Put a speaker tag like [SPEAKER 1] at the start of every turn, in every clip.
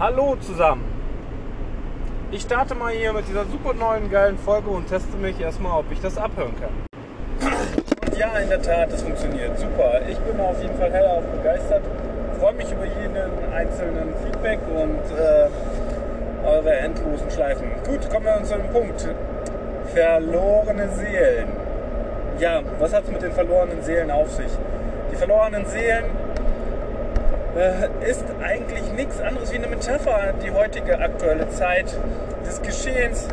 [SPEAKER 1] Hallo zusammen. Ich starte mal hier mit dieser super neuen geilen Folge und teste mich erstmal, ob ich das abhören kann. Und ja, in der Tat, das funktioniert super. Ich bin auf jeden Fall hellauf begeistert. Freue mich über jeden einzelnen Feedback und äh, eure endlosen Schleifen. Gut, kommen wir zu dem Punkt. Verlorene Seelen. Ja, was hat es mit den verlorenen Seelen auf sich? Die verlorenen Seelen äh, ist eigentlich nichts anderes wie eine Metapher, die heutige aktuelle Zeit des Geschehens,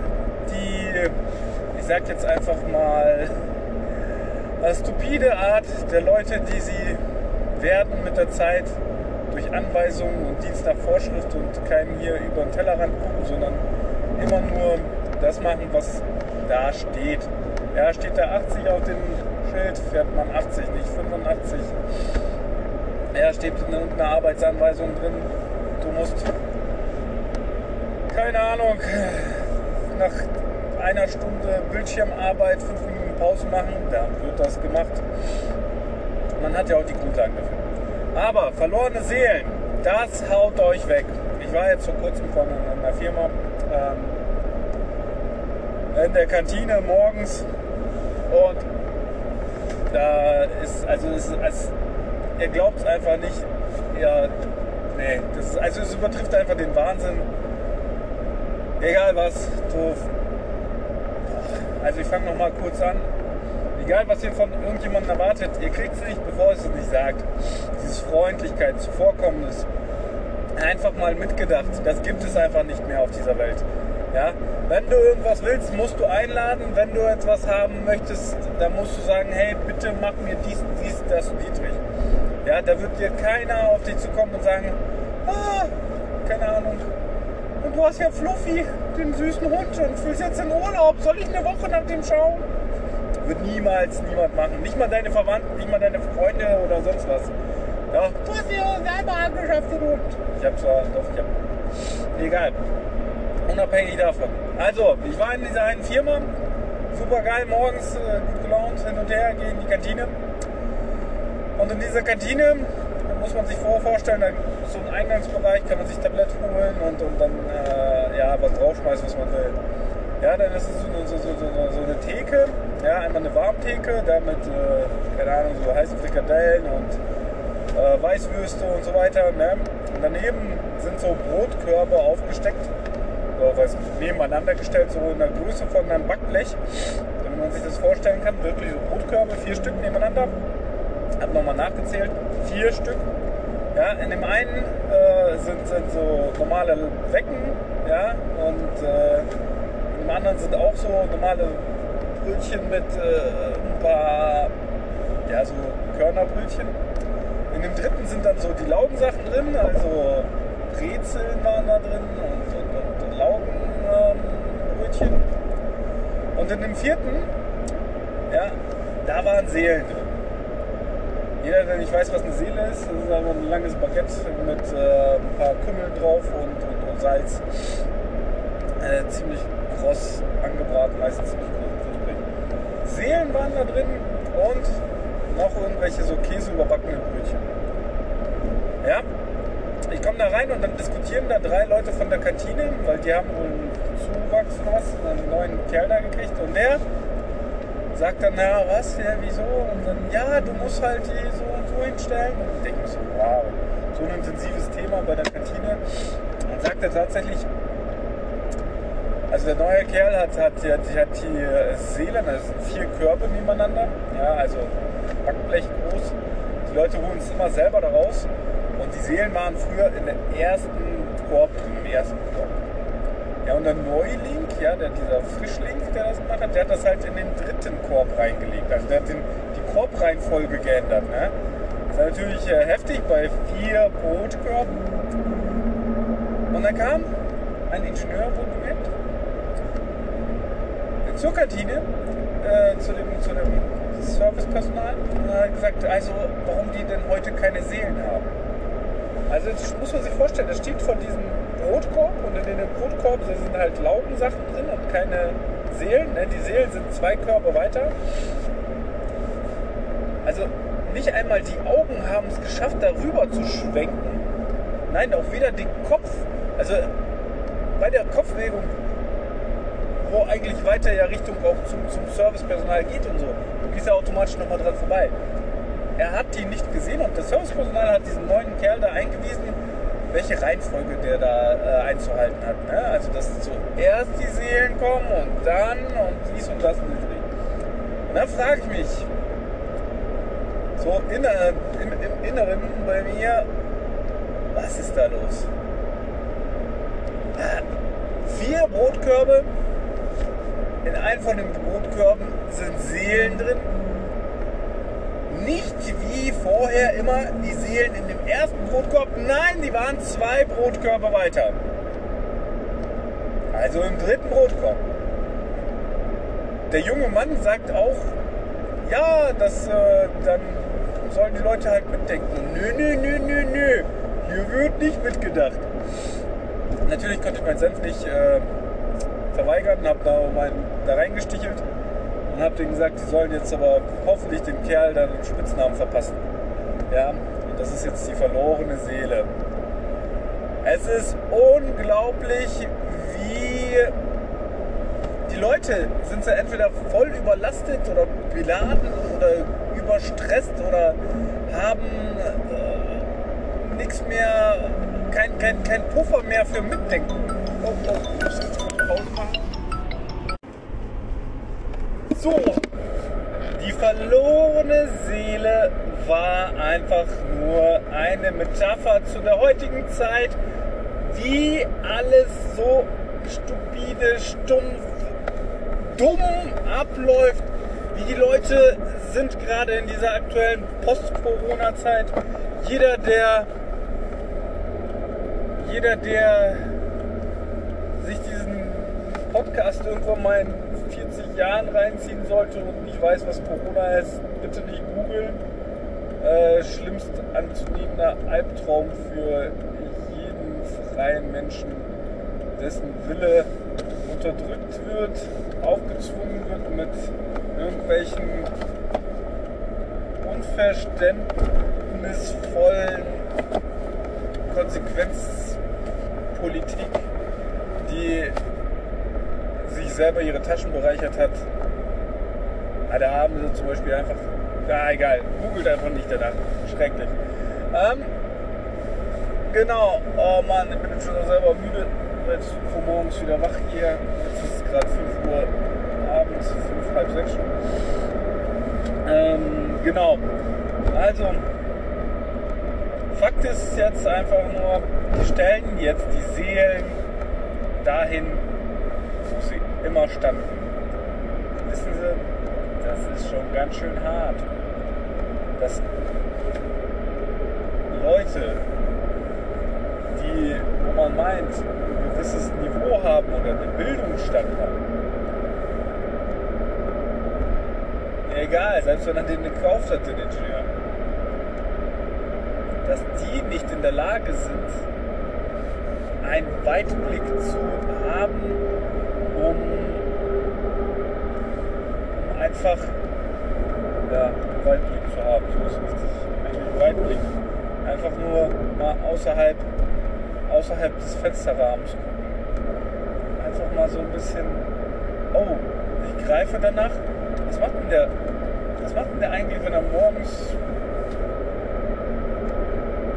[SPEAKER 1] die, ich sag jetzt einfach mal, stupide Art der Leute, die sie werden mit der Zeit durch Anweisungen und Dienst nach Vorschrift und keinem hier über den Tellerrand gucken, sondern immer nur das machen, was da steht. Ja, steht da 80 auf dem Schild, fährt man 80, nicht 85. Ja, steht in irgendeiner Arbeitsanweisung drin, du musst, keine Ahnung, nach einer Stunde Bildschirmarbeit fünf Minuten Pause machen, dann wird das gemacht. Man hat ja auch die Grundlagen dafür. Aber verlorene Seelen, das haut euch weg. Ich war jetzt vor kurzem von einer Firma ähm, in der Kantine morgens und da ist, also es ist, als, ihr glaubt es einfach nicht, ja, nee, das ist, also es übertrifft einfach den Wahnsinn. Egal was, doof. Also ich fange nochmal kurz an. Egal was ihr von irgendjemandem erwartet, ihr kriegt es nicht, bevor es nicht sagt. Dieses Freundlichkeit, Zuvorkommnis, einfach mal mitgedacht, das gibt es einfach nicht mehr auf dieser Welt. Ja? Wenn du irgendwas willst, musst du einladen. Wenn du etwas haben möchtest, dann musst du sagen, hey, bitte mach mir dies, dies, das Dietrich. Ja, da wird dir keiner auf dich zukommen und sagen, ah, keine Ahnung. Und du hast ja Fluffy, den süßen Hund und fühlst jetzt in Urlaub. Soll ich eine Woche nach dem schauen? Wird niemals niemand machen. Nicht mal deine Verwandten, nicht mal deine Freunde oder sonst was. Ja, du hast dir selber angeschafft, den Hund. Ich hab zwar, doch, ich hab. Egal unabhängig davon. Also, ich war in dieser einen Firma, super geil, morgens äh, gut gelaunt, hin und her, gehe in die Kantine. Und in dieser Kantine muss man sich vorstellen, da ist so ein Eingangsbereich, kann man sich Tablett holen und, und dann äh, ja, was draufschmeißen, was man will. Ja, dann ist es so eine, so, so, so eine Theke, ja, einmal eine Warmtheke, da mit, äh, keine Ahnung, so heißen Frikadellen und äh, Weißwürste und so weiter. Ne? Und daneben sind so Brotkörbe aufgesteckt was nebeneinander gestellt, so in der Größe von einem Backblech, damit man sich das vorstellen kann. Wirklich so Brotkörbe, vier Stück nebeneinander. Hab nochmal nachgezählt, vier Stück. Ja, in dem einen äh, sind, sind so normale Wecken, ja, und äh, in dem anderen sind auch so normale Brötchen mit äh, ein paar, ja, so Körnerbrötchen. In dem dritten sind dann so die Laugensachen drin, also Brezeln waren da drin und, und, und Laugenbrötchen. Ähm, und in dem vierten, ja, da waren Seelen drin. Jeder, der nicht weiß, was eine Seele ist, das ist einfach ein langes Baguette mit äh, ein paar Kümmel drauf und, und, und Salz. Äh, ziemlich kross angebraten, meistens ziemlich knusprig. Seelen waren da drin und noch irgendwelche so Käse überbackenen Brötchen. Ja, ich komme da rein und dann diskutieren da drei Leute von der Kantine, weil die haben wohl einen Zuwachs was, einen neuen Kerl da gekriegt und der sagt dann, ja, was, ja, wieso? Und dann, ja, du musst halt die so und so hinstellen. Und ich denke mir so, wow, so ein intensives Thema bei der Kantine. Und sagt er tatsächlich, also der neue Kerl hat, hat, hat, hat die Seelen, das sind vier Körbe nebeneinander, ja, also Backblech groß. Die Leute holen es immer selber da raus und die Seelen waren früher in der ersten Korb, im ersten Korb. Ja, und der Neuling, ja, der, dieser Frischling, der das gemacht hat, der hat das halt in den dritten Korb reingelegt. Also der hat den, die Korbreihenfolge geändert. Ne? Das ist natürlich äh, heftig bei vier Brotkörben. Und dann kam ein Ingenieur, wohlgemerkt, zur Kantine, äh, zu, dem, zu dem Servicepersonal und hat gesagt, also warum die denn heute keine Seelen haben. Also das muss man sich vorstellen, das steht von diesem Brotkorb und in dem Brotkorb sind halt Laugensachen drin und keine Seelen. Ne? Die Seelen sind zwei Körbe weiter. Also nicht einmal die Augen haben es geschafft, darüber zu schwenken. Nein, auch weder den Kopf Also bei der Kopfbewegung, wo eigentlich weiter ja Richtung auch zum, zum Servicepersonal geht und so, gehst ja automatisch nochmal dran vorbei. Er hat die nicht gesehen und das Servicepersonal hat diesen neuen Kerl da eingewiesen, welche Reihenfolge der da äh, einzuhalten hat. Ne? Also dass zuerst die Seelen kommen und dann und dies und das und. Und dann frage ich mich, so inner, im, im Inneren bei mir, was ist da los? Vier Brotkörbe, in einem von den Brotkörben sind Seelen drin. Nicht wie vorher immer die Seelen in dem ersten Brotkorb. Nein, die waren zwei Brotkörbe weiter. Also im dritten Brotkorb. Der junge Mann sagt auch, ja, das äh, dann sollen die Leute halt mitdenken. Nö, nö, nö, nö, nö. Hier wird nicht mitgedacht. Natürlich konnte ich meinen Senf nicht äh, verweigern, habe da, da reingestichelt und habe denen gesagt, sie sollen jetzt aber hoffentlich dem Kerl dann einen Spitznamen verpassen. Ja, und das ist jetzt die verlorene Seele. Es ist unglaublich, wie die Leute sind ja entweder voll überlastet oder beladen oder überstresst oder haben äh, nichts mehr, kein, kein, kein Puffer mehr für Mitdenken. Oh, oh, Pause machen. So, die verlorene Seele war einfach nur eine Metapher zu der heutigen Zeit, wie alles so stupide, stumpf, dumm abläuft, wie die Leute sind gerade in dieser aktuellen Post-Corona-Zeit. Jeder, der jeder, der sich diesen Podcast irgendwann mal in 40 Jahren reinziehen sollte und nicht weiß, was Corona ist, bitte nicht googeln. Äh, schlimmst anzunehmender Albtraum für jeden freien Menschen, dessen Wille unterdrückt wird, aufgezwungen wird mit irgendwelchen unverständnisvollen Konsequenzpolitik, die sich selber ihre Taschen bereichert hat. Ah, da haben sie zum Beispiel einfach, ja egal, googelt einfach nicht danach, schrecklich. Ähm, genau, oh Mann, ich bin jetzt schon selber müde, jetzt vor morgens wieder wach hier, jetzt ist es gerade 5 Uhr abends, 5, halb 6 schon. Ähm, genau. Also, Fakt ist jetzt einfach nur, die stellen jetzt die Seelen dahin, wo sie immer standen. Wissen Sie, das ist schon ganz schön hart. Dass Leute, die, wo man meint, ein gewisses Niveau haben oder einen Bildungsstand haben, egal, selbst wenn er den gekauft hat, den Ingenieur, dass die nicht in der Lage sind, einen Weitblick zu haben, um einfach ja, Weitblick zu haben. So ist richtig. Einen Weitblick. Einfach nur mal außerhalb, außerhalb des Fensterrahmens gucken. Einfach mal so ein bisschen, oh, ich greife danach. Was macht denn der? Was macht denn der eigentlich, wenn er morgens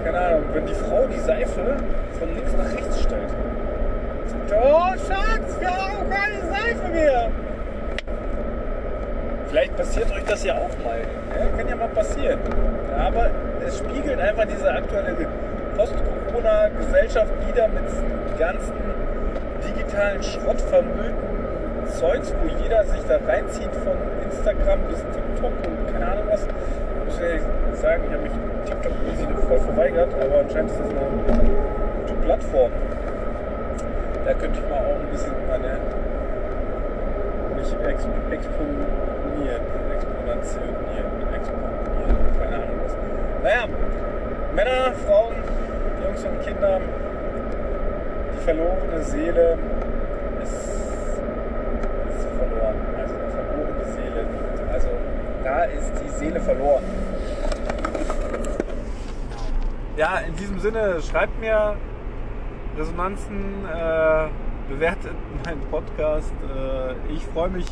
[SPEAKER 1] keine Ahnung, wenn die Frau die Seife von links nach rechts stellt. Sagt, oh Schatz, wir haben Seife mehr. Vielleicht passiert euch das ja auch mal. Ja, kann ja mal passieren. Aber es spiegelt einfach diese aktuelle Post-Corona-Gesellschaft wieder mit ganzen digitalen Schrottvermüllten Zeugs, wo jeder sich da reinzieht von Instagram bis TikTok und keine Ahnung was. Ich muss ja sagen, ich habe mich TikTok voll verweigert, aber anscheinend ist das eine gute Plattform. Da könnte ich mal auch ein bisschen meine mich exp exponieren, exponentieren, exponieren, keine Ahnung was. Naja, Männer, Frauen, Jungs und Kinder, die verlorene Seele da ist die Seele verloren. Ja, in diesem Sinne, schreibt mir, Resonanzen. Äh, bewertet meinen Podcast. Äh, ich freue mich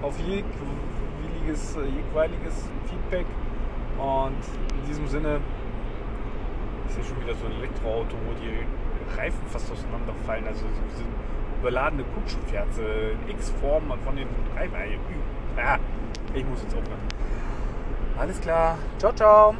[SPEAKER 1] auf jegliches, jeweiliges Feedback. Und in diesem Sinne ist ja schon wieder so ein Elektroauto, wo die Reifen fast auseinanderfallen. Also diese überladene Kutschpferde in X-Form von den Reifen. Ja, ich muss jetzt aufhören. Alles klar. Ciao, ciao.